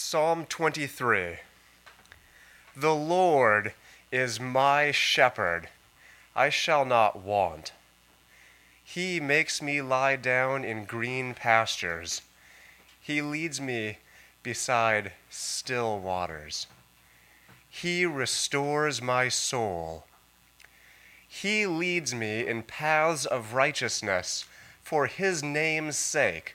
Psalm 23 The Lord is my shepherd, I shall not want. He makes me lie down in green pastures. He leads me beside still waters. He restores my soul. He leads me in paths of righteousness for his name's sake.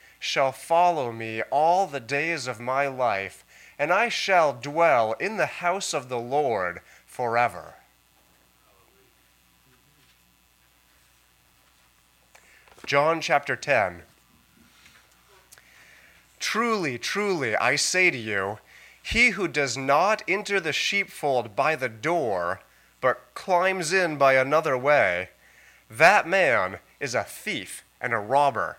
shall follow me all the days of my life, and I shall dwell in the house of the Lord forever. John chapter 10. Truly, truly, I say to you, he who does not enter the sheepfold by the door, but climbs in by another way, that man is a thief and a robber.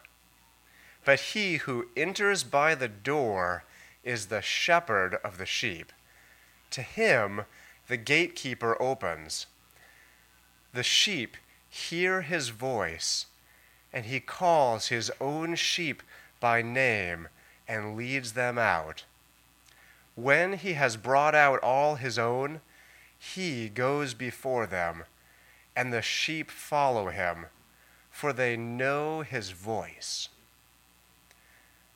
But he who enters by the door is the shepherd of the sheep. To him the gatekeeper opens. The sheep hear his voice, and he calls his own sheep by name and leads them out. When he has brought out all his own, he goes before them, and the sheep follow him, for they know his voice.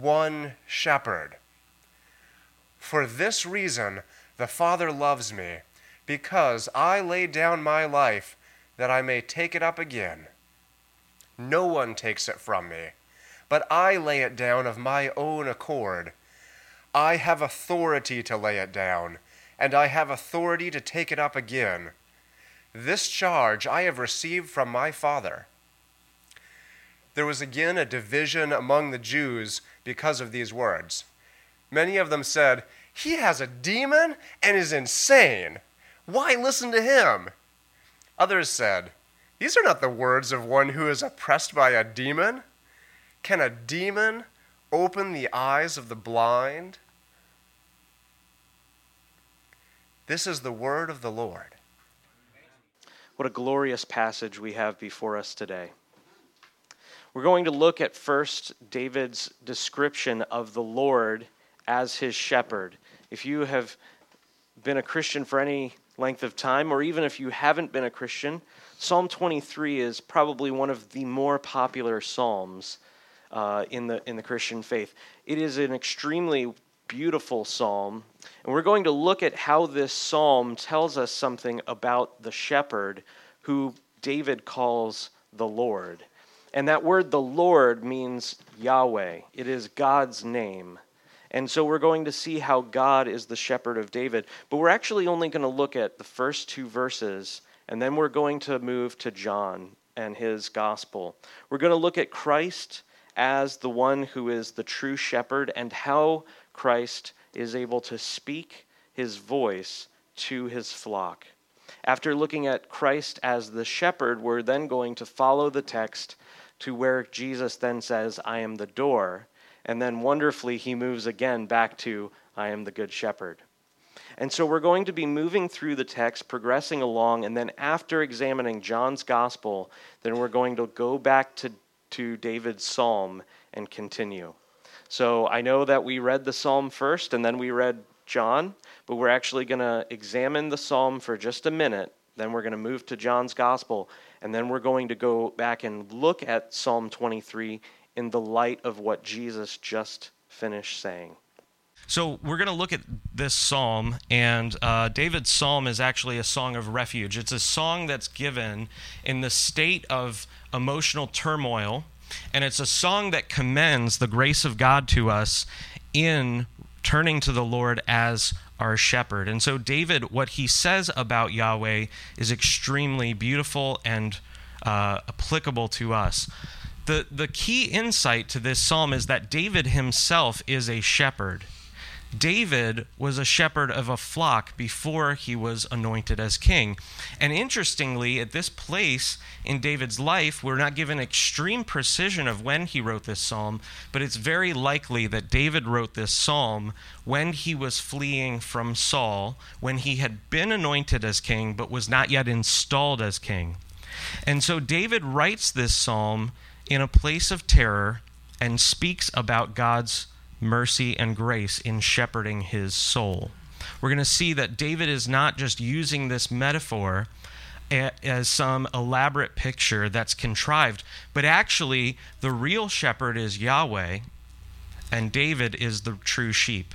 one shepherd. For this reason, the Father loves me, because I lay down my life that I may take it up again. No one takes it from me, but I lay it down of my own accord. I have authority to lay it down, and I have authority to take it up again. This charge I have received from my Father there was again a division among the Jews because of these words. Many of them said, He has a demon and is insane. Why listen to him? Others said, These are not the words of one who is oppressed by a demon. Can a demon open the eyes of the blind? This is the word of the Lord. What a glorious passage we have before us today. We're going to look at first David's description of the Lord as his shepherd if you have been a Christian for any length of time, or even if you haven't been a Christian, Psalm 23 is probably one of the more popular psalms uh, in the in the Christian faith. It is an extremely beautiful psalm, and we're going to look at how this psalm tells us something about the shepherd who David calls the Lord. And that word, the Lord, means Yahweh. It is God's name. And so we're going to see how God is the shepherd of David. But we're actually only going to look at the first two verses, and then we're going to move to John and his gospel. We're going to look at Christ as the one who is the true shepherd and how Christ is able to speak his voice to his flock. After looking at Christ as the shepherd, we're then going to follow the text to where Jesus then says, I am the door. And then wonderfully, he moves again back to, I am the good shepherd. And so we're going to be moving through the text, progressing along, and then after examining John's gospel, then we're going to go back to, to David's psalm and continue. So I know that we read the psalm first and then we read John, but we're actually going to examine the psalm for just a minute. Then we're going to move to John's gospel, and then we're going to go back and look at Psalm 23 in the light of what Jesus just finished saying. So we're going to look at this psalm, and uh, David's psalm is actually a song of refuge. It's a song that's given in the state of emotional turmoil, and it's a song that commends the grace of God to us in turning to the Lord as our shepherd. And so, David, what he says about Yahweh is extremely beautiful and uh, applicable to us. The, the key insight to this psalm is that David himself is a shepherd. David was a shepherd of a flock before he was anointed as king. And interestingly, at this place in David's life, we're not given extreme precision of when he wrote this psalm, but it's very likely that David wrote this psalm when he was fleeing from Saul, when he had been anointed as king, but was not yet installed as king. And so David writes this psalm in a place of terror and speaks about God's mercy, and grace in shepherding his soul. We're going to see that David is not just using this metaphor as some elaborate picture that's contrived, but actually the real shepherd is Yahweh, and David is the true sheep.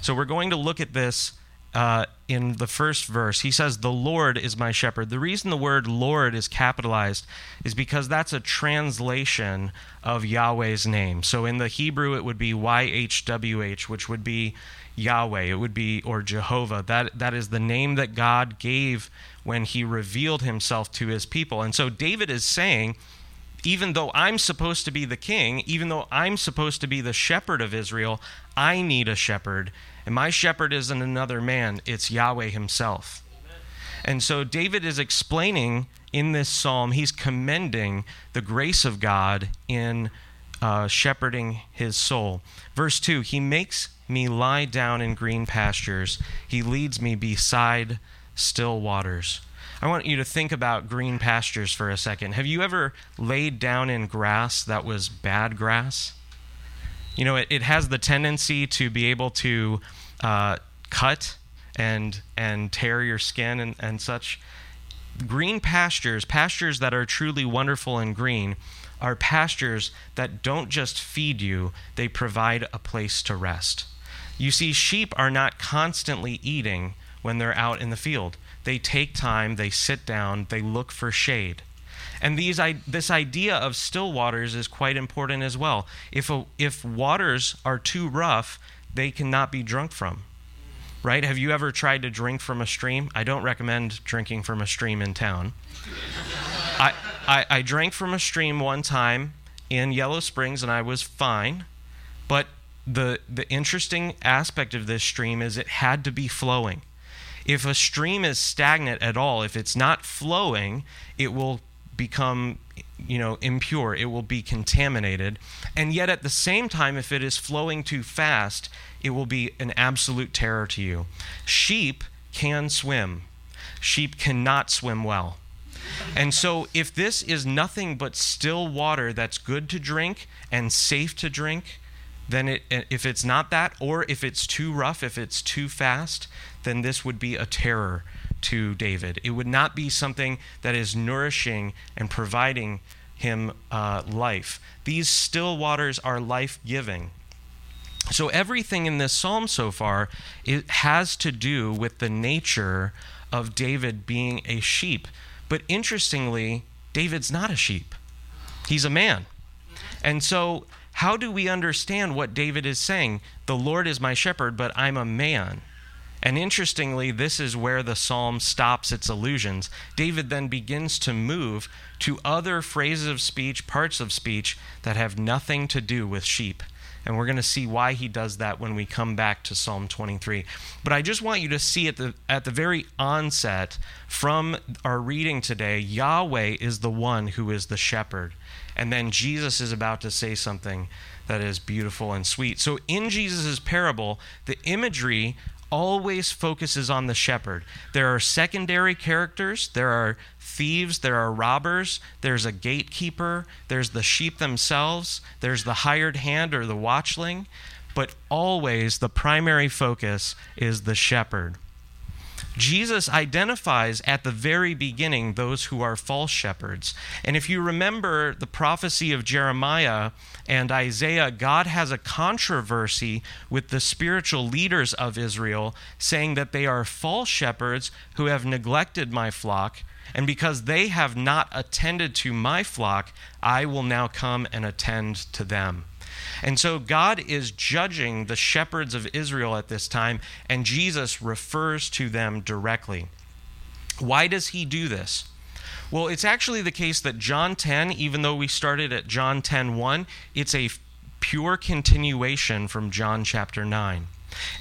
So we're going to look at this uh, in the first verse. He says, The Lord is my shepherd. The reason the word Lord is capitalized is because that's a translation of Yahweh's name. So in the Hebrew, it would be YHWH, which would be Yahweh. It would be, or Jehovah. That, that is the name that God gave when he revealed himself to his people. And so David is saying, even though I'm supposed to be the king, even though I'm supposed to be the shepherd of Israel, I need a shepherd. And my shepherd isn't another man, it's Yahweh himself. And so David is explaining in this psalm, he's commending the grace of God in uh, shepherding his soul. Verse 2 He makes me lie down in green pastures, He leads me beside still waters. I want you to think about green pastures for a second. Have you ever laid down in grass that was bad grass? You know, it, it has the tendency to be able to uh, cut and and tear your skin and, and such. Green pastures, pastures that are truly wonderful and green, are pastures that don't just feed you, they provide a place to rest. You see, sheep are not constantly eating when they're out in the field. They take time, they sit down, they look for shade. And these, this idea of still waters is quite important as well. If, a, if waters are too rough, they cannot be drunk from. Right? Have you ever tried to drink from a stream? I don't recommend drinking from a stream in town. I, I, I drank from a stream one time in Yellow Springs and I was fine. But the, the interesting aspect of this stream is it had to be flowing. If a stream is stagnant at all, if it's not flowing, it will become you know impure. It will be contaminated. And yet at the same time if it is flowing too fast it will be an absolute terror to you. Sheep can swim. Sheep cannot swim well. And so if this is nothing but still water that's good to drink and safe to drink then it, eh, if it's not that, or if it's too rough, if it's too fast, then this would be a terror to David. It would not be something that is nourishing and providing him uh, life. These still waters are life giving. So everything in this psalm so far it has to do with the nature of David being a sheep. But interestingly, David's not a sheep. He's a man. And so how do we understand what David is saying? The Lord is my shepherd, but I'm a man. And interestingly, this is where the psalm stops its allusions. David then begins to move to other phrases of speech, parts of speech that have nothing to do with sheep. And we're going to see why he does that when we come back to Psalm 23. But I just want you to see at the, at the very onset from our reading today, Yahweh is the one who is the shepherd. And then Jesus is about to say something that is beautiful and sweet. So in Jesus' parable, the imagery always focuses on the shepherd. There are secondary characters, there are thieves, there are robbers, there's a gatekeeper, there's the sheep themselves, there's the hired hand or the watchling, but always the primary focus is the shepherd. Jesus identifies at the very beginning those who are false shepherds. And if you remember the prophecy of Jeremiah and Isaiah, God has a controversy with the spiritual leaders of Israel, saying that they are false shepherds who have neglected my flock. And because they have not attended to my flock, I will now come and attend to them. And so God is judging the shepherds of Israel at this time, and Jesus refers to them directly. Why does he do this? Well, it's actually the case that John 10, even though we started at John 10 1, it's a pure continuation from John chapter 9.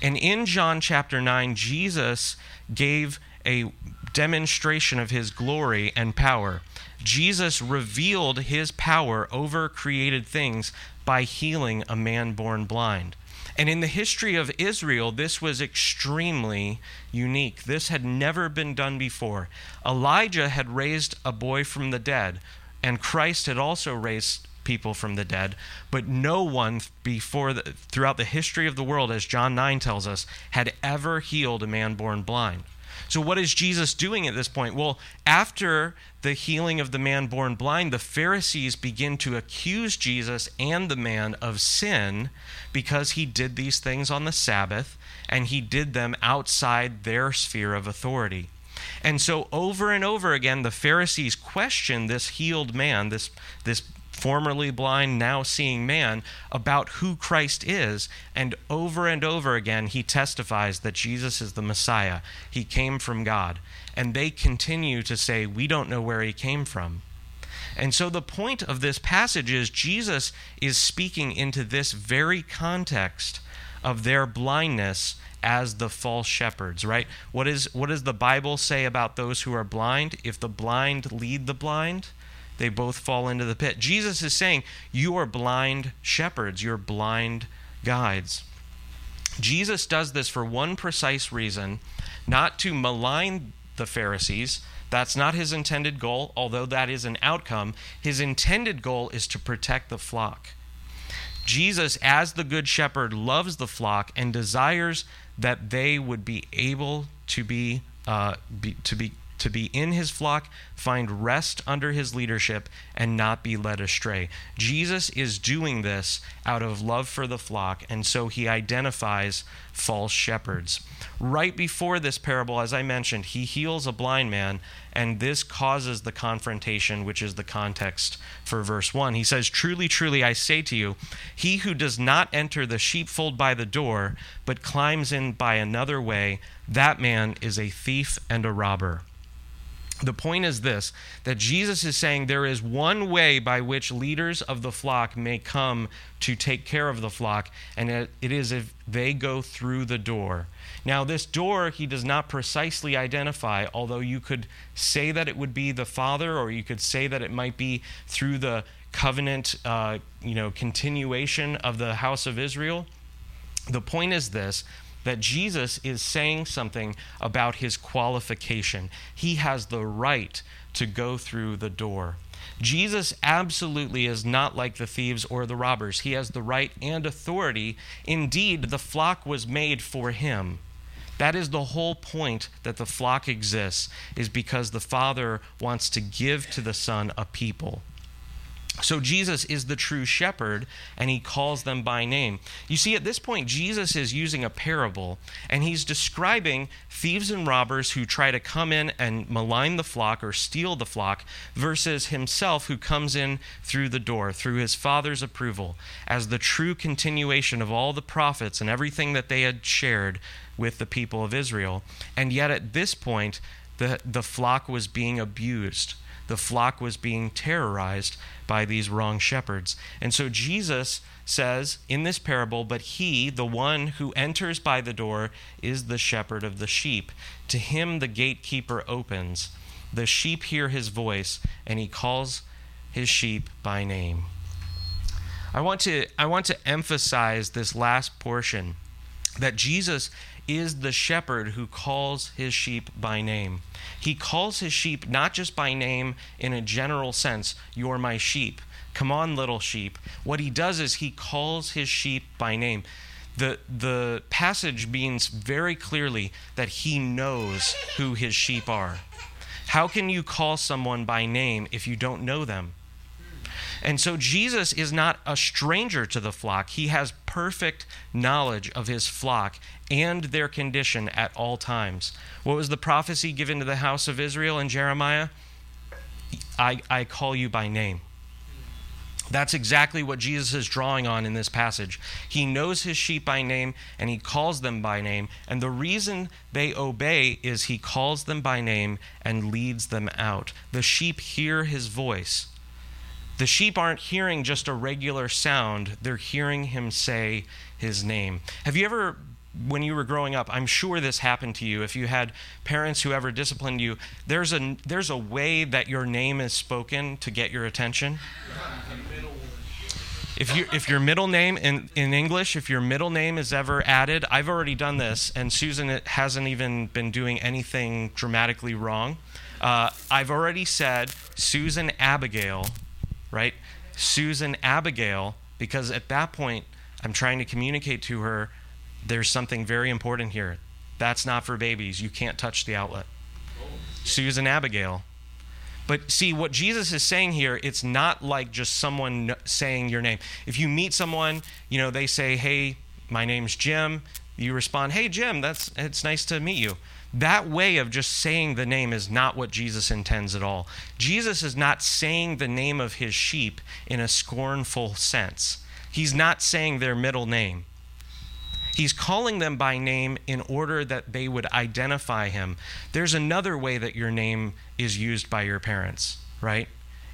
And in John chapter 9, Jesus gave a demonstration of his glory and power. Jesus revealed his power over created things by healing a man born blind. And in the history of Israel, this was extremely unique. This had never been done before. Elijah had raised a boy from the dead, and Christ had also raised people from the dead, but no one before the, throughout the history of the world, as John 9 tells us, had ever healed a man born blind. So, what is Jesus doing at this point? Well, after the healing of the man born blind, the Pharisees begin to accuse Jesus and the man of sin because he did these things on the Sabbath and he did them outside their sphere of authority. And so over and over again, the Pharisees question this healed man, this, this formerly blind, now seeing man, about who Christ is. And over and over again, he testifies that Jesus is the Messiah. He came from God. And they continue to say, We don't know where he came from. And so the point of this passage is Jesus is speaking into this very context of their blindness as the false shepherds, right? What is what does the Bible say about those who are blind? If the blind lead the blind, they both fall into the pit. Jesus is saying, You are blind shepherds, you're blind guides. Jesus does this for one precise reason not to malign the Pharisees. That's not his intended goal, although that is an outcome. His intended goal is to protect the flock. Jesus, as the good shepherd, loves the flock and desires that they would be able to be, uh, be to be to be in his flock, find rest under his leadership, and not be led astray. Jesus is doing this out of love for the flock, and so he identifies false shepherds. Right before this parable, as I mentioned, he heals a blind man, and this causes the confrontation, which is the context for verse 1. He says, Truly, truly, I say to you, he who does not enter the sheepfold by the door, but climbs in by another way, that man is a thief and a robber. The point is this that Jesus is saying there is one way by which leaders of the flock may come to take care of the flock, and it is if they go through the door. Now, this door he does not precisely identify, although you could say that it would be the Father, or you could say that it might be through the covenant, uh, you know, continuation of the house of Israel. The point is this that Jesus is saying something about his qualification. He has the right to go through the door. Jesus absolutely is not like the thieves or the robbers. He has the right and authority. Indeed, the flock was made for him. That is the whole point that the flock exists, is because the Father wants to give to the Son a people. So Jesus is the true shepherd, and he calls them by name. You see, at this point, Jesus is using a parable, and he's describing thieves and robbers who try to come in and malign the flock or steal the flock, versus himself who comes in through the door, through his Father's approval, as the true continuation of all the prophets and everything that they had shared with the people of Israel. And yet, at this point, the, the flock was being abused the flock was being terrorized by these wrong shepherds. And so Jesus says in this parable, But he, the one who enters by the door, is the shepherd of the sheep. To him the gatekeeper opens. The sheep hear his voice, and he calls his sheep by name. I want to, I want to emphasize this last portion that Jesus is the shepherd who calls his sheep by name. He calls his sheep not just by name in a general sense, you're my sheep. Come on, little sheep. What he does is he calls his sheep by name. The, the passage means very clearly that he knows who his sheep are. How can you call someone by name if you don't know them? And so Jesus is not a stranger to the flock. He has perfect knowledge of his flock and their condition at all times. What was the prophecy given to the house of Israel in Jeremiah? I, I call you by name. That's exactly what Jesus is drawing on in this passage. He knows his sheep by name and he calls them by name. And the reason they obey is he calls them by name and leads them out. The sheep hear his voice. The sheep aren't hearing just a regular sound, they're hearing him say his name. Have you ever when you were growing up, I'm sure this happened to you. If you had parents who ever disciplined you, there's a there's a way that your name is spoken to get your attention. If you if your middle name in, in English, if your middle name is ever added, I've already done this, and Susan hasn't even been doing anything dramatically wrong. Uh, I've already said Susan Abigail right? Susan Abigail, because at that point, I'm trying to communicate to her there's something very important here. That's not for babies. You can't touch the outlet. Susan Abigail. But see, what Jesus is saying here, it's not like just someone saying your name. If you meet someone, you know, they say, hey, my name's Jim. You respond, hey, Jim, that's, it's nice to meet you. That way of just saying the name is not what Jesus intends at all. Jesus is not saying the name of his sheep in a scornful sense. He's not saying their middle name. He's calling them by name in order that they would identify him. There's another way that your name is used by your parents, right?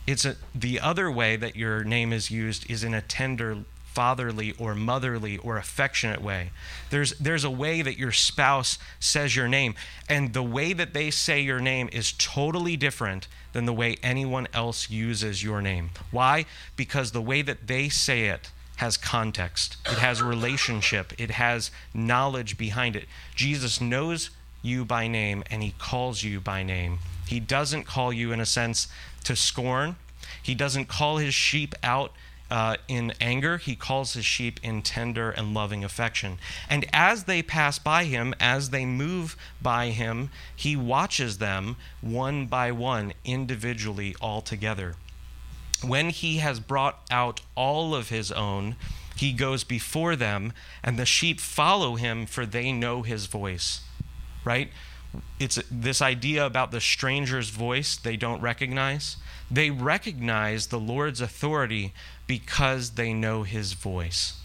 It's a, the other way that your name is used is in a tender fatherly or motherly or affectionate way. There's, there's a way that your spouse says your name, and the way that they say your name is totally different than the way anyone else uses your name. Why? Because the way that they say it has context, it has relationship, it has knowledge behind it. Jesus knows you by name and he calls you by name. He doesn't call you, in a sense, to scorn. He doesn't call his sheep out uh, in anger, he calls his sheep in tender and loving affection. And as they pass by him, as they move by him, he watches them one by one, individually, all together. When he has brought out all of his own, he goes before them, and the sheep follow him, for they know his voice. Right? It's this idea about the stranger's voice they don't recognize. They recognize the Lord's authority because they know his voice.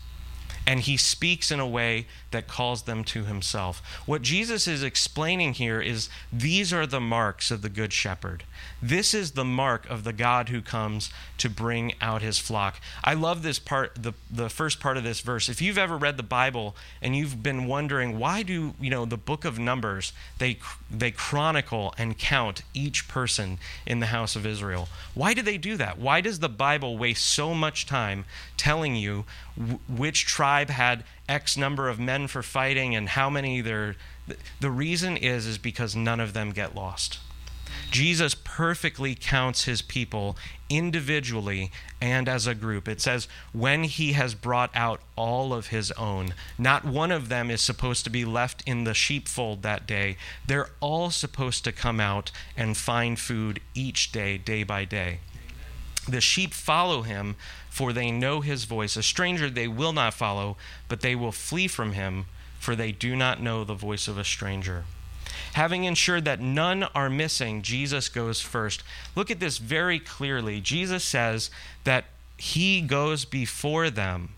And he speaks in a way that calls them to himself. What Jesus is explaining here is these are the marks of the Good Shepherd. This is the mark of the God who comes to bring out his flock. I love this part, the, the first part of this verse. If you've ever read the Bible and you've been wondering why do, you know, the book of Numbers, they, they chronicle and count each person in the house of Israel. Why do they do that? Why does the Bible waste so much time telling you w- which tribe had X number of men for fighting and how many there? The reason is, is because none of them get lost Jesus perfectly counts his people individually and as a group. It says, when he has brought out all of his own, not one of them is supposed to be left in the sheepfold that day. They're all supposed to come out and find food each day, day by day. The sheep follow him, for they know his voice. A stranger they will not follow, but they will flee from him, for they do not know the voice of a stranger. Having ensured that none are missing, Jesus goes first. Look at this very clearly. Jesus says that he goes before them.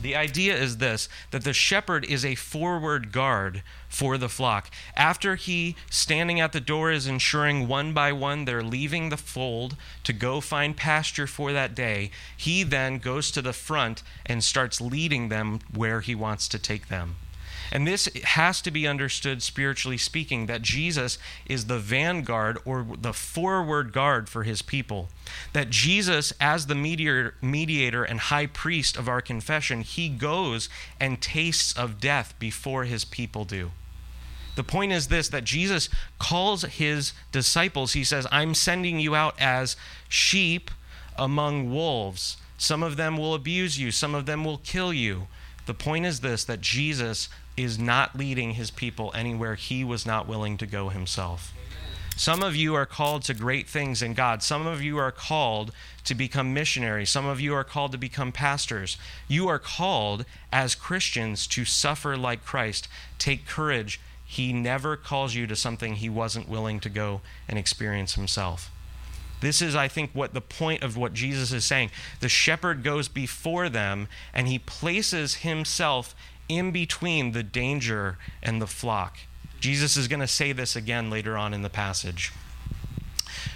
The idea is this that the shepherd is a forward guard for the flock. After he, standing at the door, is ensuring one by one they're leaving the fold to go find pasture for that day, he then goes to the front and starts leading them where he wants to take them. And this has to be understood spiritually speaking that Jesus is the vanguard or the forward guard for his people. That Jesus, as the mediator, and high priest of our confession, he goes and tastes of death before his people do. The point is this that Jesus calls his disciples, he says, I'm sending you out as sheep among wolves. Some of them will abuse you, some of them will kill you. The point is this that Jesus is not leading his people anywhere he was not willing to go himself. Some of you are called to great things in God. Some of you are called to become missionaries. Some of you are called to become pastors. You are called as Christians to suffer like Christ. Take courage. He never calls you to something he wasn't willing to go and experience himself. This is, I think, what the point of what Jesus is saying. The shepherd goes before them and he places himself in between the danger and the flock. Jesus is going to say this again later on in the passage.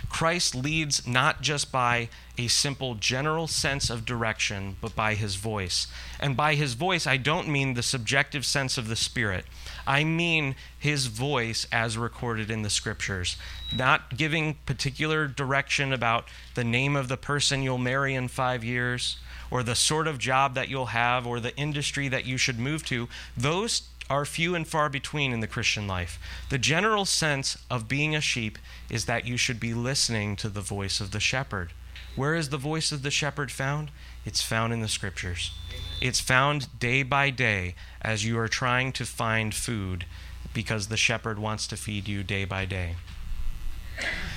Christ leads not just by a simple general sense of direction, but by his voice. And by his voice, I don't mean the subjective sense of the Spirit. I mean his voice as recorded in the scriptures. Not giving particular direction about the name of the person you'll marry in five years, or the sort of job that you'll have or the industry that you should move to, those are few and far between in the Christian life. The general sense of being a sheep is that you should be listening to the voice of the shepherd. Where is the voice of the shepherd found? It's found in the scriptures. It's found day by day as you are trying to find food because the shepherd wants to feed you day by day.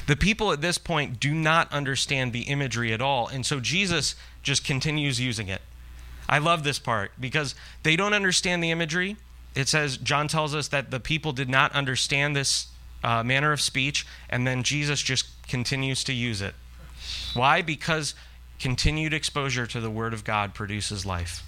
The people at this point do not understand the imagery at all, and so Jesus just continues using it. I love this part because they don't understand the imagery. It says, John tells us that the people did not understand this uh, manner of speech, and then Jesus just continues to use it. Why? Because continued exposure to the Word of God produces life.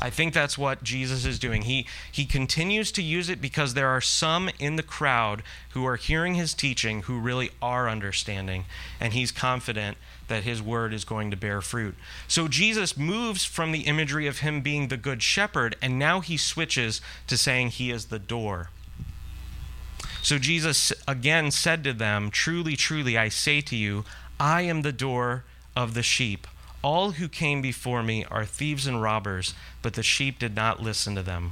I think that's what Jesus is doing. He, he continues to use it because there are some in the crowd who are hearing his teaching who really are understanding, and he's confident that his word is going to bear fruit. So Jesus moves from the imagery of him being the good shepherd, and now he switches to saying he is the door. So Jesus again said to them, Truly, truly, I say to you, I am the door of the sheep. All who came before me are thieves and robbers, but the sheep did not listen to them.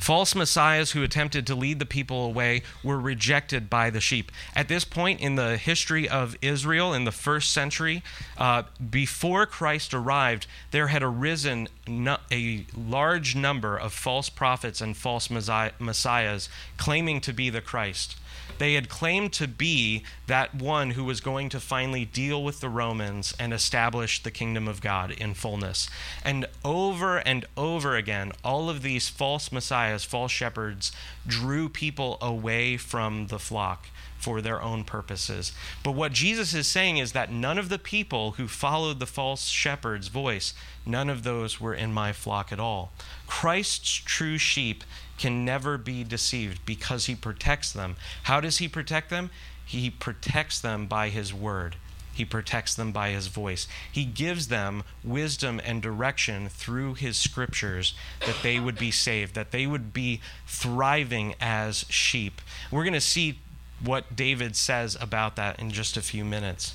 False messiahs who attempted to lead the people away were rejected by the sheep. At this point in the history of Israel, in the first century, uh, before Christ arrived, there had arisen no, a large number of false prophets and false messiahs claiming to be the Christ. They had claimed to be that one who was going to finally deal with the Romans and establish the kingdom of God in fullness. And over and over again, all of these false messiahs, false shepherds, drew people away from the flock for their own purposes. But what Jesus is saying is that none of the people who followed the false shepherd's voice, none of those were in my flock at all. Christ's true sheep can never be deceived because he protects them. How does he protect them? He protects them by his word. He protects them by his voice. He gives them wisdom and direction through his scriptures that they would be saved, that they would be thriving as sheep. We're going to see what David says about that in just a few minutes.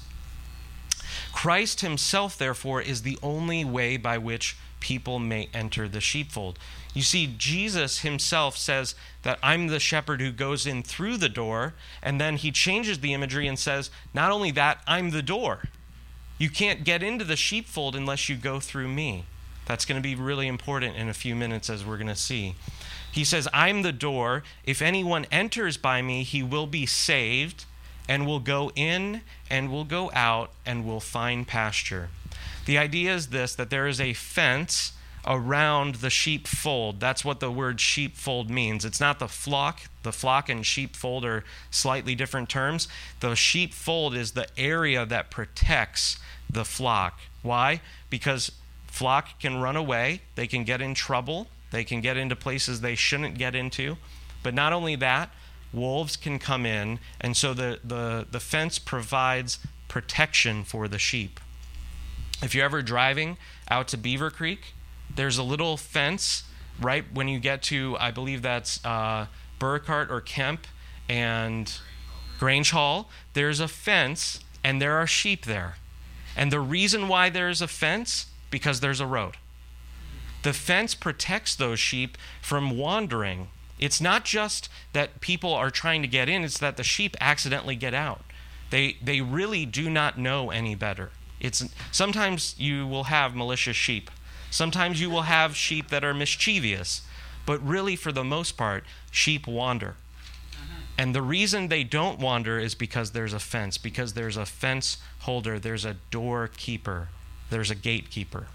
Christ himself, therefore, is the only way by which people may enter the sheepfold. You see, Jesus himself says that I'm the shepherd who goes in through the door, and then he changes the imagery and says, not only that, I'm the door. You can't get into the sheepfold unless you go through me. That's going to be really important in a few minutes, as we're going to see. He says, I'm the door. If anyone enters by me, he will be saved and will go in and will go out and will find pasture. The idea is this that there is a fence around the sheepfold. That's what the word sheepfold means. It's not the flock. The flock and sheepfold are slightly different terms. The sheepfold is the area that protects the flock. Why? Because flock can run away, they can get in trouble, they can get into places they shouldn't get into. But not only that, wolves can come in, and so the, the, the fence provides protection for the sheep. If you're ever driving out to Beaver Creek, there's a little fence right when you get to, I believe that's uh, Burkhardt or Kemp and Grange Hall. There's a fence, and there are sheep there. And the reason why there's a fence, because there's a road. The fence protects those sheep from wandering. It's not just that people are trying to get in, it's that the sheep accidentally get out. They, they really do not know any better. It's, sometimes you will have malicious sheep. Sometimes you will have sheep that are mischievous. But really, for the most part, sheep wander. And the reason they don't wander is because there's a fence, because there's a fence holder, there's a doorkeeper, there's a gatekeeper.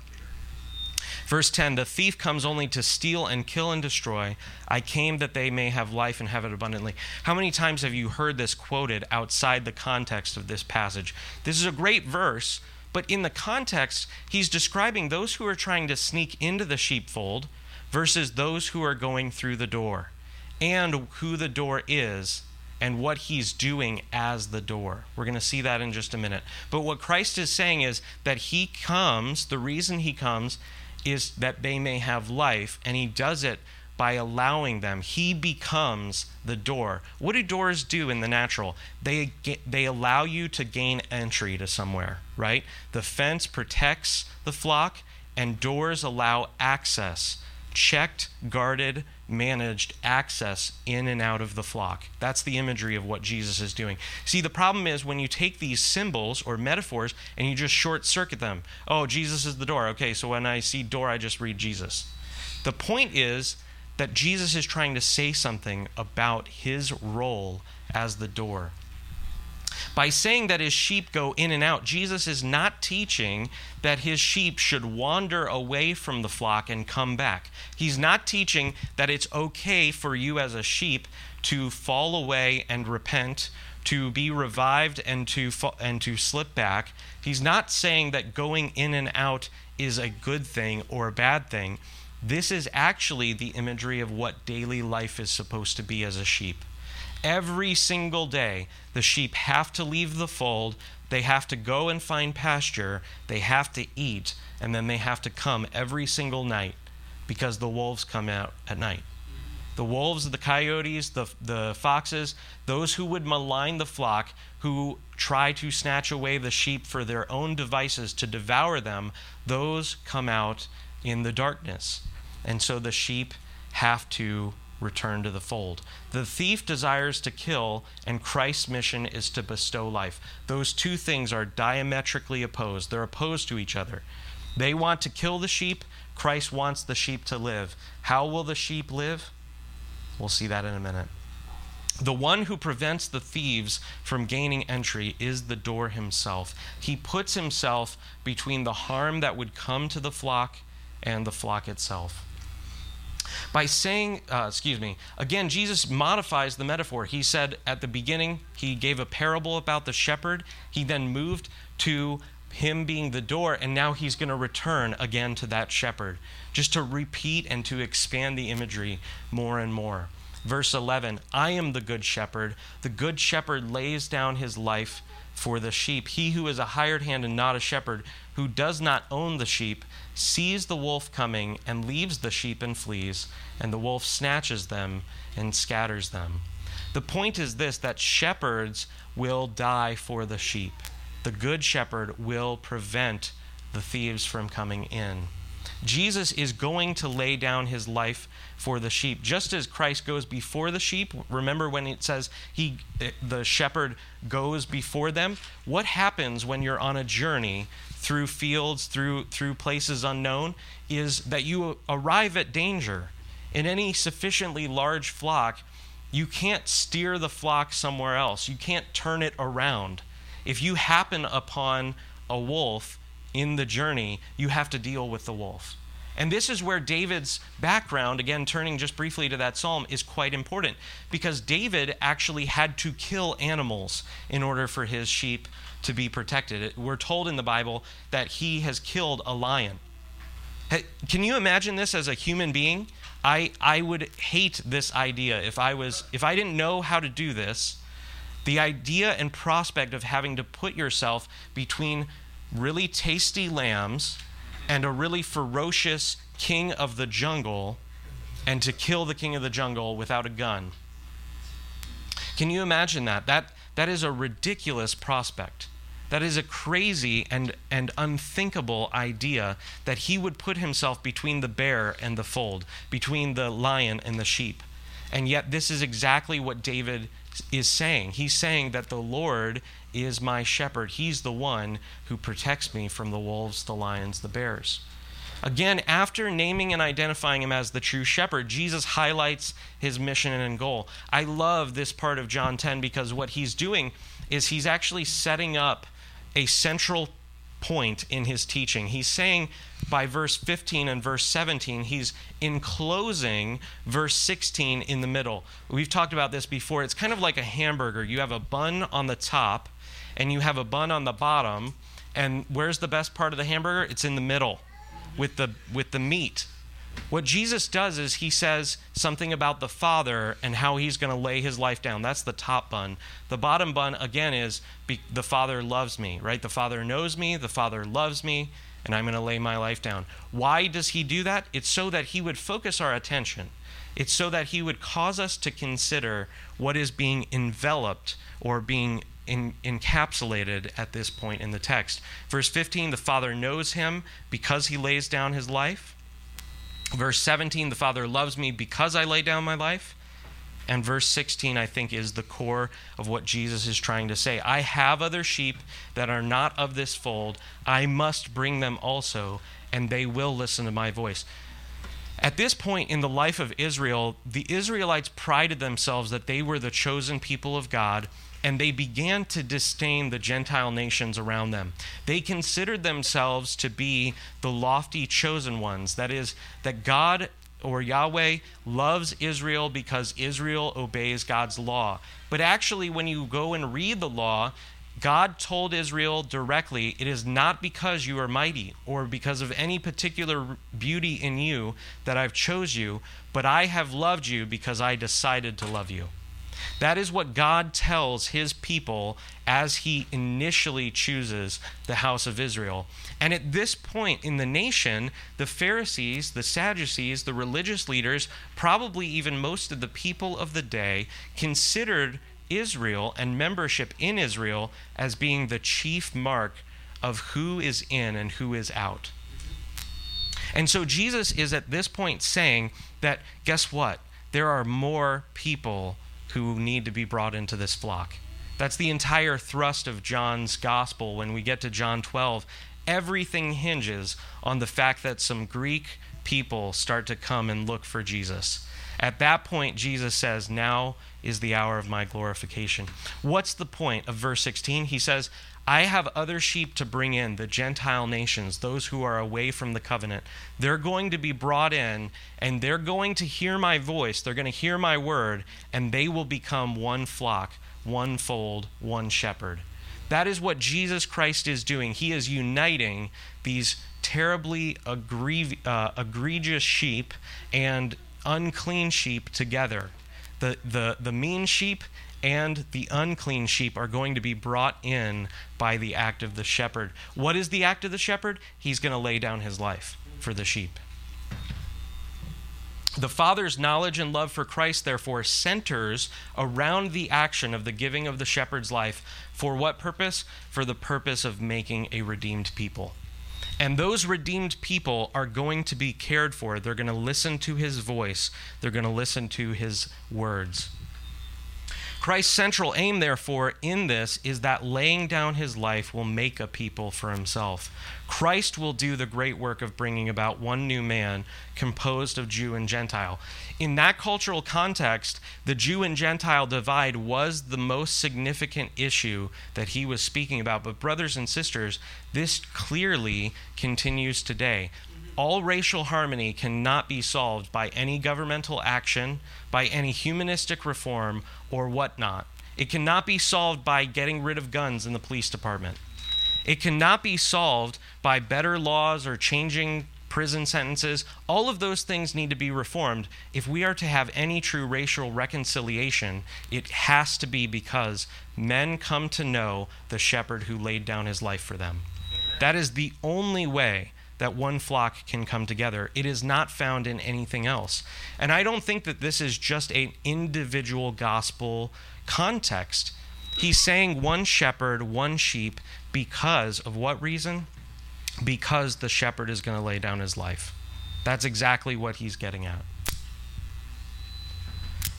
Verse 10 The thief comes only to steal and kill and destroy. I came that they may have life and have it abundantly. How many times have you heard this quoted outside the context of this passage? This is a great verse, but in the context, he's describing those who are trying to sneak into the sheepfold versus those who are going through the door and who the door is and what he's doing as the door. We're going to see that in just a minute. But what Christ is saying is that he comes, the reason he comes is that they may have life, and he does it by allowing them. He becomes the door. What do doors do in the natural? They they allow you to gain entry to somewhere, right? The fence protects the flock and doors allow access. Checked, guarded, managed access in and out of the flock. That's the imagery of what Jesus is doing. See, the problem is when you take these symbols or metaphors and you just short circuit them. Oh, Jesus is the door. Okay, so when I see door, I just read Jesus. The point is that Jesus is trying to say something about his role as the door. By saying that his sheep go in and out, Jesus is not teaching that his sheep should wander away from the flock and come back. He's not teaching that it's okay for you as a sheep to fall away and repent, to be revived and to and to slip back. He's not saying that going in and out is a good thing or a bad thing. This is actually the imagery of what daily life is supposed to be as a sheep. Every single day, the sheep have to leave the fold, they have to go and find pasture, they have to eat, and then they have to come every single night because the wolves come out at night. The wolves, the coyotes, the, the foxes, those who would malign the flock, who try to snatch away the sheep for their own devices to devour them, those come out in the darkness. And so the sheep have to return to the fold. The thief desires to kill, and Christ's mission is to bestow life. Those two things are diametrically opposed, they're opposed to each other. They want to kill the sheep, Christ wants the sheep to live. How will the sheep live? We'll see that in a minute. The one who prevents the thieves from gaining entry is the door himself. He puts himself between the harm that would come to the flock and the flock itself by saying, uh, excuse me, again, Jesus modifies the metaphor. He said at the beginning, he gave a parable about the shepherd. He then moved to him being the door, and now he's going to return again to that shepherd, just to repeat and to expand the imagery more and more. Verse 11 I am the good shepherd. The good shepherd lays down his life for the sheep. He who is a hired hand and not a shepherd, who does not own the sheep, sees the wolf coming and leaves the sheep and flees, and the wolf snatches them and scatters them. The point is this that shepherds will die for the sheep. The good shepherd will prevent the thieves from coming in. Jesus is going to lay down his life for the sheep. Just as Christ goes before the sheep, remember when it says he the shepherd goes before them? What happens when you're on a journey through fields, through through places unknown is that you arrive at danger. In any sufficiently large flock, you can't steer the flock somewhere else. You can't turn it around. If you happen upon a wolf in the journey, you have to deal with the wolf. And this is where David's background, again, turning just briefly to that psalm, is quite important because David actually had to kill animals in order for his sheep to be protected. We're told in the Bible that he has killed a lion. Can you imagine this as a human being? I, I would hate this idea if I was if I didn't know how to do this. The idea and prospect of having to put yourself between really tasty lambs and a really ferocious king of the jungle and to kill the king of the jungle without a gun. Can you imagine that? That that is a ridiculous prospect. That is a crazy and, and unthinkable idea that he would put himself between the bear and the fold, between the lion and the sheep. And yet, this is exactly what David is saying. He's saying that the Lord is my shepherd. He's the one who protects me from the wolves, the lions, the bears. Again, after naming and identifying him as the true shepherd, Jesus highlights his mission and goal. I love this part of John 10 because what he's doing is he's actually setting up a central point in his teaching. He's saying by verse 15 and verse 17, he's enclosing verse 16 in the middle. We've talked about this before. It's kind of like a hamburger. You have a bun on the top and you have a bun on the bottom. And where's the best part of the hamburger? It's in the middle with the with the meat. What Jesus does is he says something about the Father and how he's going to lay his life down. That's the top bun. The bottom bun, again, is be, the Father loves me, right? The Father knows me, the Father loves me, and I'm going to lay my life down. Why does he do that? It's so that he would focus our attention. It's so that he would cause us to consider what is being enveloped or being in, encapsulated at this point in the text. Verse 15 the Father knows him because he lays down his life. Verse 17, the Father loves me because I lay down my life. And verse 16, I think, is the core of what Jesus is trying to say. I have other sheep that are not of this fold. I must bring them also, and they will listen to my voice. At this point in the life of Israel, the Israelites prided themselves that they were the chosen people of God and they began to disdain the Gentile nations around them. They considered themselves to be the lofty chosen ones. That is, that God or Yahweh loves Israel because Israel obeys God's law. But actually, when you go and read the law, God told Israel directly, It is not because you are mighty or because of any particular beauty in you that I've chose you, but I have loved you because I decided to love you. That is what God tells his people as he initially chooses the house of Israel. And at this point in the nation, the Pharisees, the Sadducees, the religious leaders, probably even most of the people of the day, considered Israel and membership in Israel as being the chief mark of who is in and who is out. And so Jesus is at this point saying that, guess what? There are more people who need to be brought into this flock. That's the entire thrust of John's gospel. When we get to John 12, everything hinges on the fact that some Greek people start to come and look for Jesus. At that point, Jesus says, Now is the hour of my glorification. What's the point of verse 16? He says, I have other sheep to bring in, the Gentile nations, those who are away from the covenant. They're going to be brought in, and they're going to hear my voice. They're going to hear my word, and they will become one flock, one fold, one shepherd. That is what Jesus Christ is doing. He is uniting these terribly uh, egregious sheep and unclean sheep together. The, the, the mean sheep and the unclean sheep are going to be brought in by the act of the shepherd. What is the act of the shepherd? He's going to lay down his life for the sheep. The Father's knowledge and love for Christ, therefore, centers around the action of the giving of the shepherd's life. For what purpose? For the purpose of making a redeemed people. And those redeemed people are going to be cared for. They're going to listen to his voice, they're going to listen to his words. Christ's central aim, therefore, in this is that laying down his life will make a people for himself. Christ will do the great work of bringing about one new man composed of Jew and Gentile. In that cultural context, the Jew and Gentile divide was the most significant issue that he was speaking about. But, brothers and sisters, this clearly continues today all racial harmony cannot be solved by any governmental action, by any humanistic reform, or whatnot. It cannot be solved by getting rid of guns in the police department. It cannot be solved by better laws or changing prison sentences. All of those things need to be reformed. If we are to have any true racial reconciliation, it has to be because men come to know the shepherd who laid down his life for them. That is the only way that one flock can come together. It is not found in anything else. And I don't think that this is just an individual gospel context. He's saying one shepherd, one sheep, because of what reason? Because the shepherd is going to lay down his life. That's exactly what he's getting at.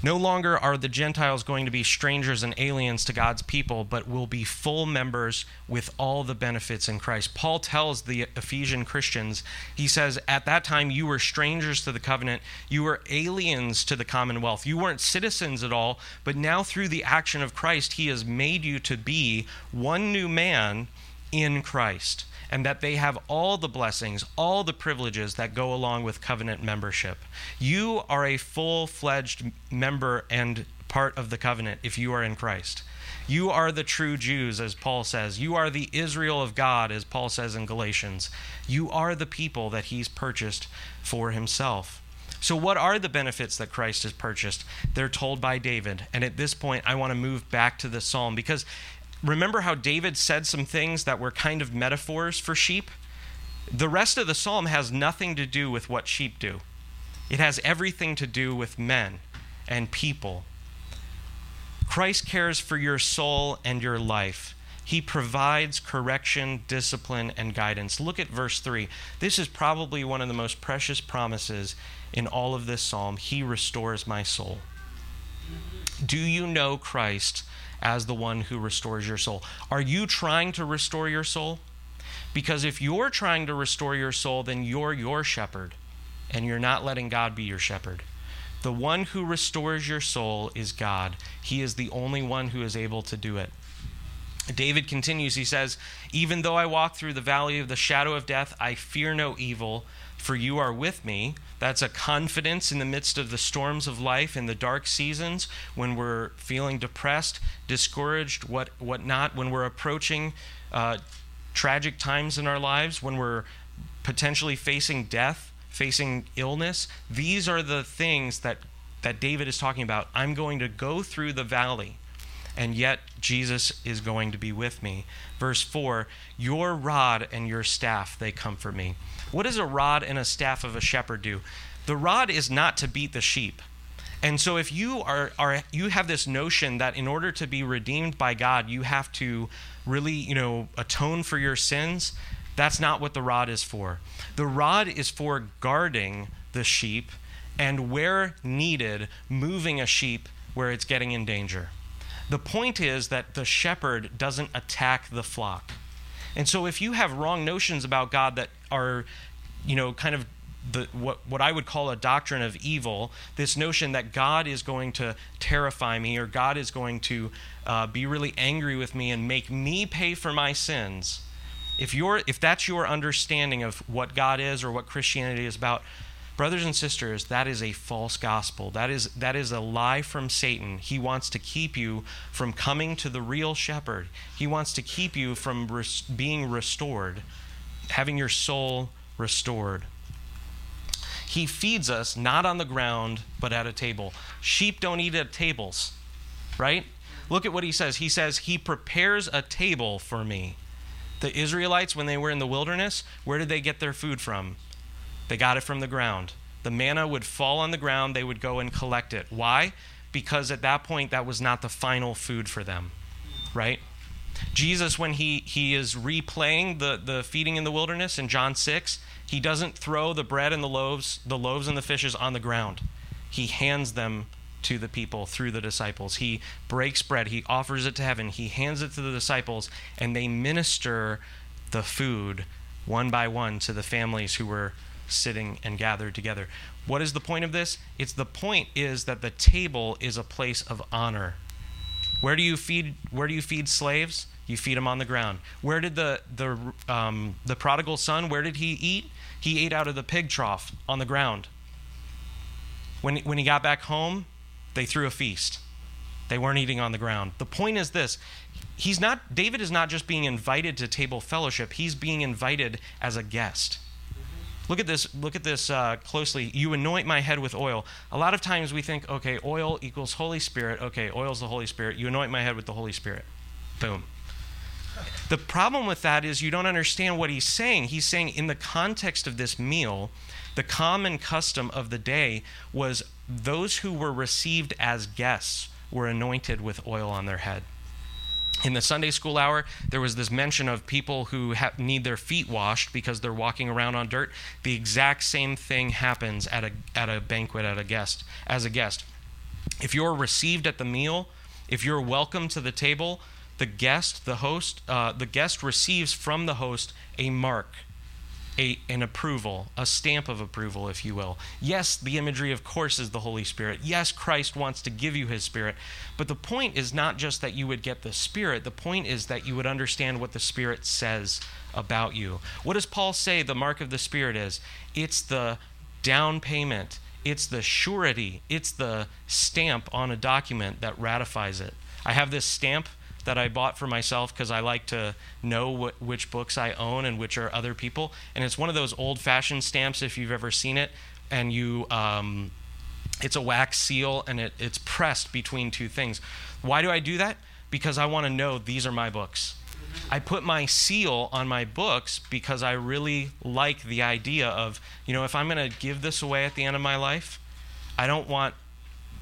No longer are the Gentiles going to be strangers and aliens to God's people, but will be full members with all the benefits in Christ. Paul tells the Ephesian Christians, he says, At that time you were strangers to the covenant, you were aliens to the commonwealth, you weren't citizens at all, but now through the action of Christ, he has made you to be one new man in Christ and that they have all the blessings, all the privileges that go along with covenant membership. You are a full fledged member and part of the covenant if you are in Christ. You are the true Jews, as Paul says. You are the Israel of God, as Paul says in Galatians. You are the people that he's purchased for himself. So, what are the benefits that Christ has purchased? They're told by David. And at this point, I want to move back to the psalm because remember how David said some things that were kind of metaphors for sheep? The rest of the psalm has nothing to do with what sheep do, it has everything to do with men and people. Christ cares for your soul and your life. He provides correction, discipline, and guidance. Look at verse 3. This is probably one of the most precious promises in all of this psalm. He restores my soul. Do you know Christ as the one who restores your soul. Are you trying to restore your soul? Because if you're trying to restore your soul, then you're your shepherd, and you're not letting God be your shepherd. The one who restores your soul is God. He is the only one who is able to do it. David continues, he says, Even though I walk through the valley of the shadow of death, I fear no evil, for you are with me. That's a confidence in the midst of the storms of life, in the dark seasons, when we're feeling depressed, discouraged, what, what not, when we're approaching uh, tragic times in our lives, when we're potentially facing death, facing illness. These are the things that, that David is talking about. I'm going to go through the valley, and yet Jesus is going to be with me. Verse 4 Your rod and your staff, they comfort me. What does a rod and a staff of a shepherd do? The rod is not to beat the sheep. And so if you are, are you have this notion that in order to be redeemed by God, you have to really, you know, atone for your sins, that's not what the rod is for. The rod is for guarding the sheep and where needed, moving a sheep where it's getting in danger. The point is that the shepherd doesn't attack the flock. And so if you have wrong notions about God that are, you know, kind of the, what, what I would call a doctrine of evil, this notion that God is going to terrify me or God is going to uh, be really angry with me and make me pay for my sins. If, you're, if that's your understanding of what God is or what Christianity is about, Brothers and sisters, that is a false gospel. That is, that is a lie from Satan. He wants to keep you from coming to the real shepherd. He wants to keep you from res- being restored, having your soul restored. He feeds us not on the ground, but at a table. Sheep don't eat at tables, right? Look at what he says. He says, He prepares a table for me. The Israelites, when they were in the wilderness, where did they get their food from? They got it from the ground. The manna would fall on the ground, they would go and collect it. Why? Because at that point, that was not the final food for them, right? Jesus, when he, he is replaying the, the feeding in the wilderness in John 6, he doesn't throw the bread and the loaves, the loaves and the fishes on the ground. He hands them to the people through the disciples. He breaks bread, he offers it to heaven, he hands it to the disciples, and they minister the food one by one to the families who were sitting and gathered together. What is the point of this? It's the point is that the table is a place of honor. Where do you feed where do you feed slaves? You feed them on the ground. Where did the the um, the prodigal son? Where did he eat? He ate out of the pig trough on the ground. When when he got back home, they threw a feast. They weren't eating on the ground. The point is this: he's not David is not just being invited to table fellowship. He's being invited as a guest. Look at this. Look at this uh, closely. You anoint my head with oil. A lot of times we think, okay, oil equals Holy Spirit. Okay, oil's the Holy Spirit. You anoint my head with the Holy Spirit. Boom. The problem with that is you don't understand what he's saying. He's saying, in the context of this meal, the common custom of the day was those who were received as guests were anointed with oil on their head in the Sunday school hour, there was this mention of people who ha- need their feet washed because they're walking around on dirt. The exact same thing happens at a, at a banquet at a guest as a guest. If you're received at the meal, if you're welcome to the table, the guest, the host, uh, the guest receives from the host a mark a, an approval, a stamp of approval, if you will. Yes, the imagery, of course, is the Holy Spirit. Yes, Christ wants to give you his Spirit. But the point is not just that you would get the Spirit, the point is that you would understand what the Spirit says about you. What does Paul say the mark of the Spirit is? It's the down payment, it's the surety, it's the stamp on a document that ratifies it. I have this stamp that I bought for myself because I like to know what, which books I own and which are other people. And it's one of those old fashioned stamps, if you've ever seen it. And you, um, it's a wax seal and it, it's pressed between two things. Why do I do that? Because I want to know these are my books. I put my seal on my books because I really like the idea of, you know, if I'm going to give this away at the end of my life, I don't want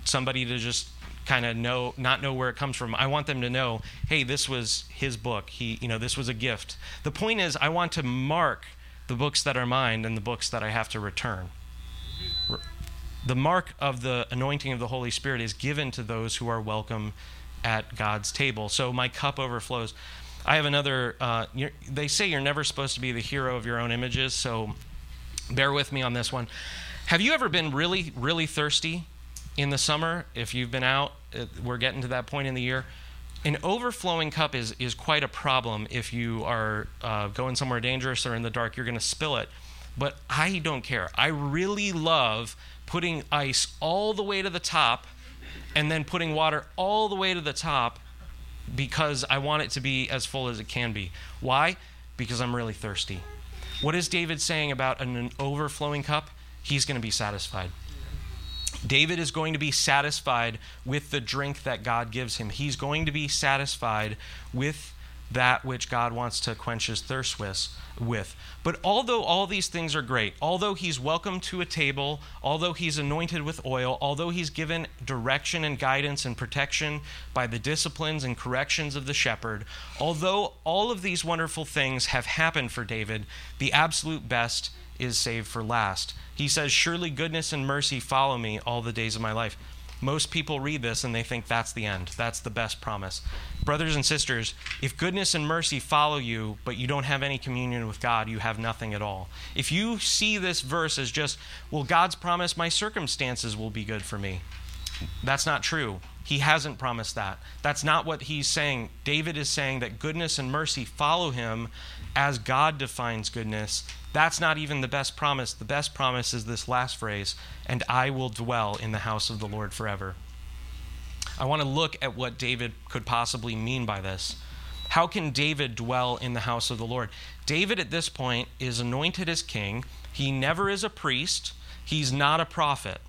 somebody to just kind of know not know where it comes from. I want them to know, hey, this was his book. He, you know, this was a gift. The point is I want to mark the books that are mine and the books that I have to return. The mark of the anointing of the Holy Spirit is given to those who are welcome at God's table. So my cup overflows. I have another. Uh, they say you're never supposed to be the hero of your own images, so bear with me on this one. Have you ever been really, really thirsty in the summer, if you've been out, uh, we're getting to that point in the year. An overflowing cup is, is quite a problem if you are uh, going somewhere dangerous or in the dark, you're going to spill it. But I don't care. I really love putting ice all the way to the top and then putting water all the way to the top because I want it to be as full as it can be. Why? Because I'm really thirsty. What is David saying about an overflowing cup? He's going to be satisfied. David is going to be satisfied with the drink that God gives him. He's going to be satisfied with that which God wants to quench his thirst with. But although all these things are great, although he's welcome to a table, although he's anointed with oil, although he's given direction and guidance and protection by the disciplines and corrections of the shepherd, although all of these wonderful things have happened for David, the absolute best is saved for last. He says, Surely goodness and mercy follow me all the days of my life. Most people read this and they think that's the end. That's the best promise. Brothers and sisters, if goodness and mercy follow you, but you don't have any communion with God, you have nothing at all. If you see this verse as just, well, God's promised my circumstances will be good for me, that's not true. He hasn't promised that. That's not what he's saying. David is saying that goodness and mercy follow him as God defines goodness that's not even the best promise. The best promise is this last phrase, and I will dwell in the house of the Lord forever. I want to look at what David could possibly mean by this. How can David dwell in the house of the Lord? David, at this point, is anointed as king. He never is a priest, he's not a prophet.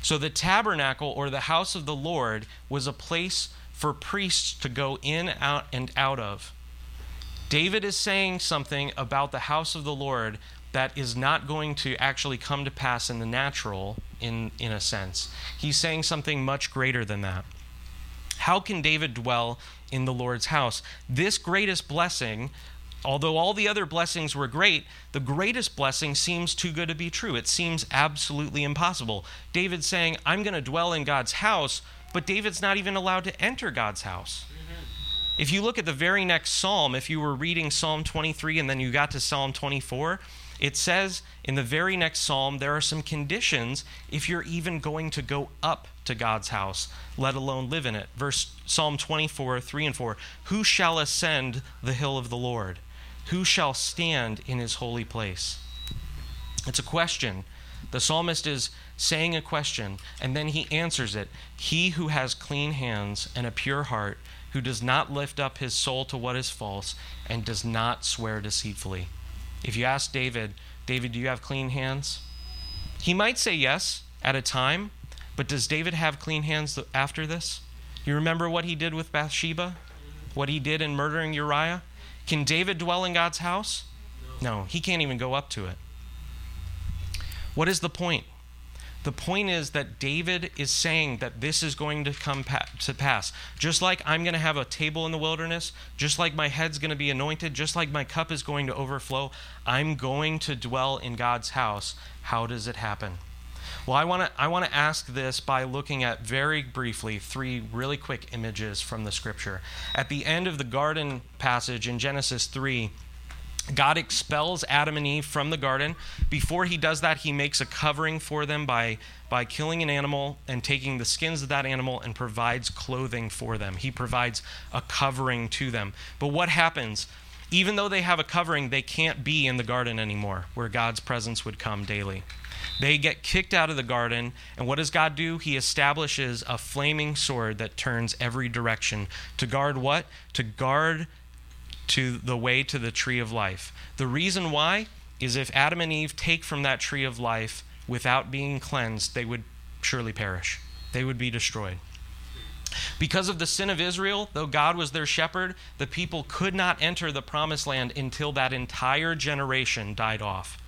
So the tabernacle or the house of the Lord was a place for priests to go in out and out of. David is saying something about the house of the Lord that is not going to actually come to pass in the natural, in, in a sense. He's saying something much greater than that. How can David dwell in the Lord's house? This greatest blessing, although all the other blessings were great, the greatest blessing seems too good to be true. It seems absolutely impossible. David's saying, I'm going to dwell in God's house, but David's not even allowed to enter God's house. If you look at the very next psalm, if you were reading Psalm 23 and then you got to Psalm 24, it says in the very next psalm there are some conditions if you're even going to go up to God's house, let alone live in it. Verse Psalm 24, 3 and 4 Who shall ascend the hill of the Lord? Who shall stand in his holy place? It's a question. The psalmist is saying a question, and then he answers it. He who has clean hands and a pure heart, who does not lift up his soul to what is false, and does not swear deceitfully. If you ask David, David, do you have clean hands? He might say yes at a time, but does David have clean hands after this? You remember what he did with Bathsheba? What he did in murdering Uriah? Can David dwell in God's house? No, he can't even go up to it. What is the point? The point is that David is saying that this is going to come pa- to pass. Just like I'm going to have a table in the wilderness, just like my head's going to be anointed, just like my cup is going to overflow, I'm going to dwell in God's house. How does it happen? Well, I want to I want to ask this by looking at very briefly three really quick images from the scripture. At the end of the garden passage in Genesis 3, God expels Adam and Eve from the garden. Before he does that, he makes a covering for them by, by killing an animal and taking the skins of that animal and provides clothing for them. He provides a covering to them. But what happens? Even though they have a covering, they can't be in the garden anymore where God's presence would come daily. They get kicked out of the garden, and what does God do? He establishes a flaming sword that turns every direction. To guard what? To guard to the way to the tree of life. The reason why is if Adam and Eve take from that tree of life without being cleansed, they would surely perish. They would be destroyed. Because of the sin of Israel, though God was their shepherd, the people could not enter the promised land until that entire generation died off.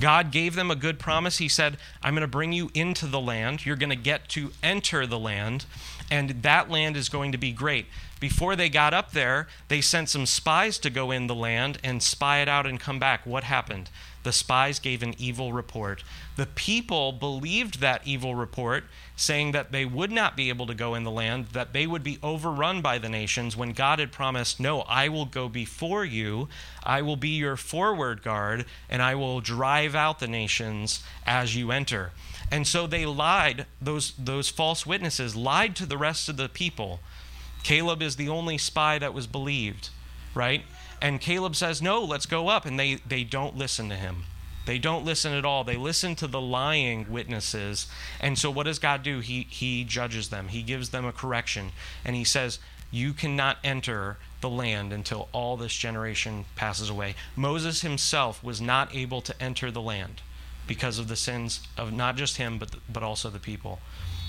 God gave them a good promise. He said, I'm going to bring you into the land. You're going to get to enter the land, and that land is going to be great. Before they got up there, they sent some spies to go in the land and spy it out and come back. What happened? The spies gave an evil report. The people believed that evil report, saying that they would not be able to go in the land, that they would be overrun by the nations, when God had promised, No, I will go before you, I will be your forward guard, and I will drive out the nations as you enter. And so they lied, those, those false witnesses lied to the rest of the people. Caleb is the only spy that was believed, right? And Caleb says, No, let's go up. And they, they don't listen to him. They don't listen at all. They listen to the lying witnesses. And so what does God do? He, he judges them, He gives them a correction. And He says, You cannot enter the land until all this generation passes away. Moses himself was not able to enter the land because of the sins of not just him, but, but also the people.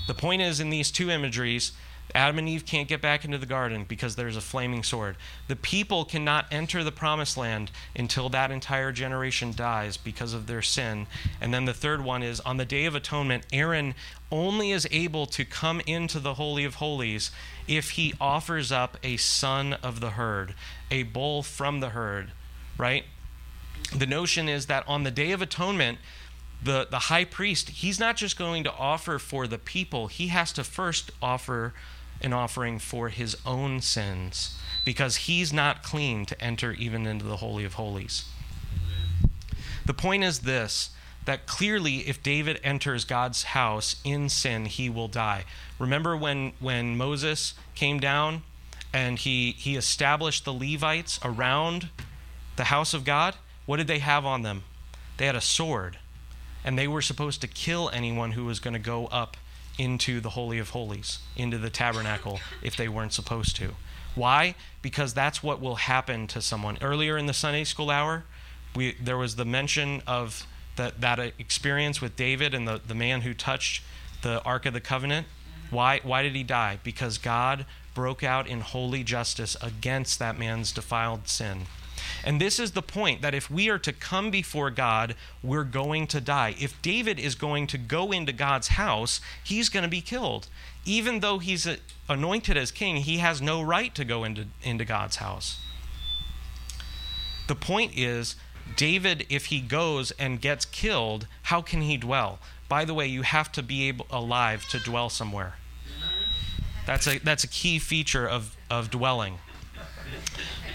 The point is, in these two imageries, Adam and Eve can't get back into the garden because there's a flaming sword. The people cannot enter the promised land until that entire generation dies because of their sin. And then the third one is on the Day of Atonement, Aaron only is able to come into the Holy of Holies if he offers up a son of the herd, a bull from the herd, right? The notion is that on the Day of Atonement, the, the high priest, he's not just going to offer for the people, he has to first offer an offering for his own sins because he's not clean to enter even into the Holy of Holies. The point is this that clearly if David enters God's house in sin, he will die. Remember when, when Moses came down and he, he established the Levites around the house of God? What did they have on them? They had a sword. And they were supposed to kill anyone who was going to go up into the Holy of Holies, into the tabernacle, if they weren't supposed to. Why? Because that's what will happen to someone. Earlier in the Sunday school hour, we, there was the mention of that, that experience with David and the, the man who touched the Ark of the Covenant. Why, why did he die? Because God broke out in holy justice against that man's defiled sin. And this is the point that if we are to come before God, we're going to die. If David is going to go into God's house, he's going to be killed. Even though he's anointed as king, he has no right to go into, into God's house. The point is, David, if he goes and gets killed, how can he dwell? By the way, you have to be able, alive to dwell somewhere. That's a, that's a key feature of, of dwelling.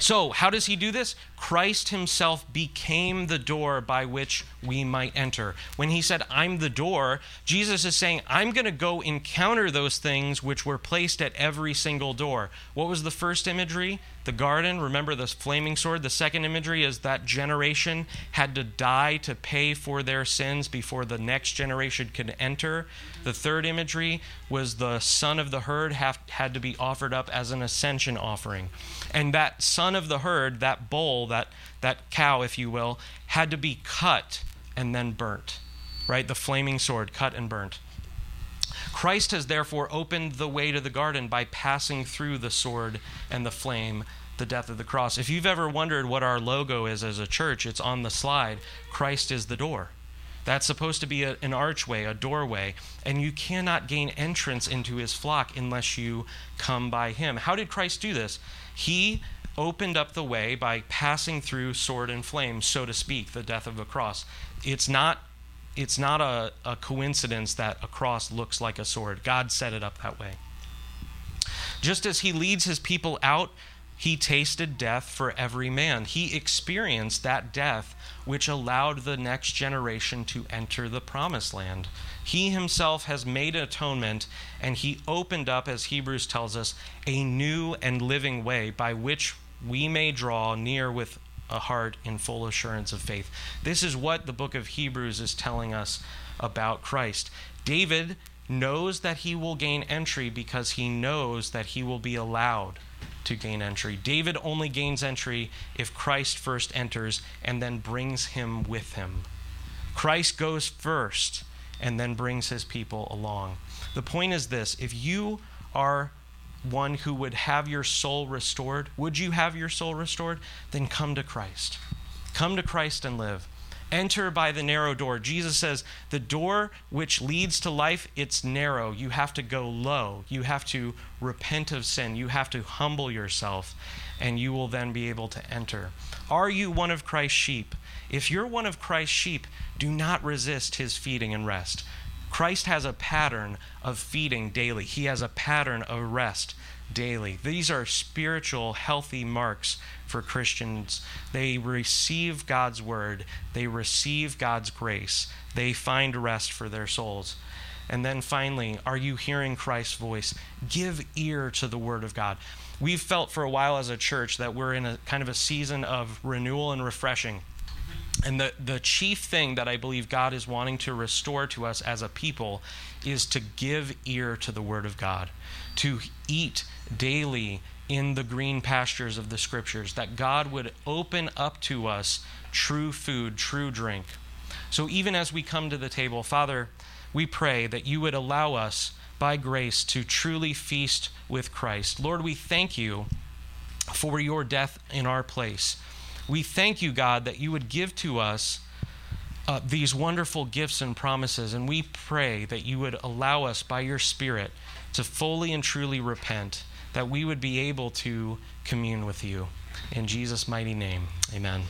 So, how does he do this? Christ himself became the door by which we might enter. When he said, I'm the door, Jesus is saying, I'm going to go encounter those things which were placed at every single door. What was the first imagery? The garden. Remember the flaming sword? The second imagery is that generation had to die to pay for their sins before the next generation could enter. The third imagery was the son of the herd have, had to be offered up as an ascension offering. And that son of the herd, that bull, that, that cow, if you will, had to be cut and then burnt. Right? The flaming sword, cut and burnt. Christ has therefore opened the way to the garden by passing through the sword and the flame, the death of the cross. If you've ever wondered what our logo is as a church, it's on the slide. Christ is the door. That's supposed to be a, an archway, a doorway, and you cannot gain entrance into his flock unless you come by him. How did Christ do this? He opened up the way by passing through sword and flame, so to speak, the death of a cross. It's not it's not a, a coincidence that a cross looks like a sword. God set it up that way. Just as he leads his people out, he tasted death for every man. He experienced that death which allowed the next generation to enter the promised land. He himself has made atonement, and he opened up, as Hebrews tells us, a new and living way by which we may draw near with a heart in full assurance of faith. This is what the book of Hebrews is telling us about Christ. David knows that he will gain entry because he knows that he will be allowed to gain entry. David only gains entry if Christ first enters and then brings him with him. Christ goes first and then brings his people along. The point is this if you are one who would have your soul restored, would you have your soul restored? Then come to Christ. Come to Christ and live. Enter by the narrow door. Jesus says, the door which leads to life, it's narrow. You have to go low. You have to repent of sin. You have to humble yourself, and you will then be able to enter. Are you one of Christ's sheep? If you're one of Christ's sheep, do not resist his feeding and rest. Christ has a pattern of feeding daily, he has a pattern of rest daily. These are spiritual, healthy marks for Christians. They receive God's word, they receive God's grace, they find rest for their souls. And then finally, are you hearing Christ's voice? Give ear to the word of God. We've felt for a while as a church that we're in a kind of a season of renewal and refreshing. And the, the chief thing that I believe God is wanting to restore to us as a people is to give ear to the Word of God, to eat daily in the green pastures of the Scriptures, that God would open up to us true food, true drink. So even as we come to the table, Father, we pray that you would allow us by grace to truly feast with Christ. Lord, we thank you for your death in our place. We thank you, God, that you would give to us uh, these wonderful gifts and promises, and we pray that you would allow us by your Spirit to fully and truly repent, that we would be able to commune with you. In Jesus' mighty name, amen.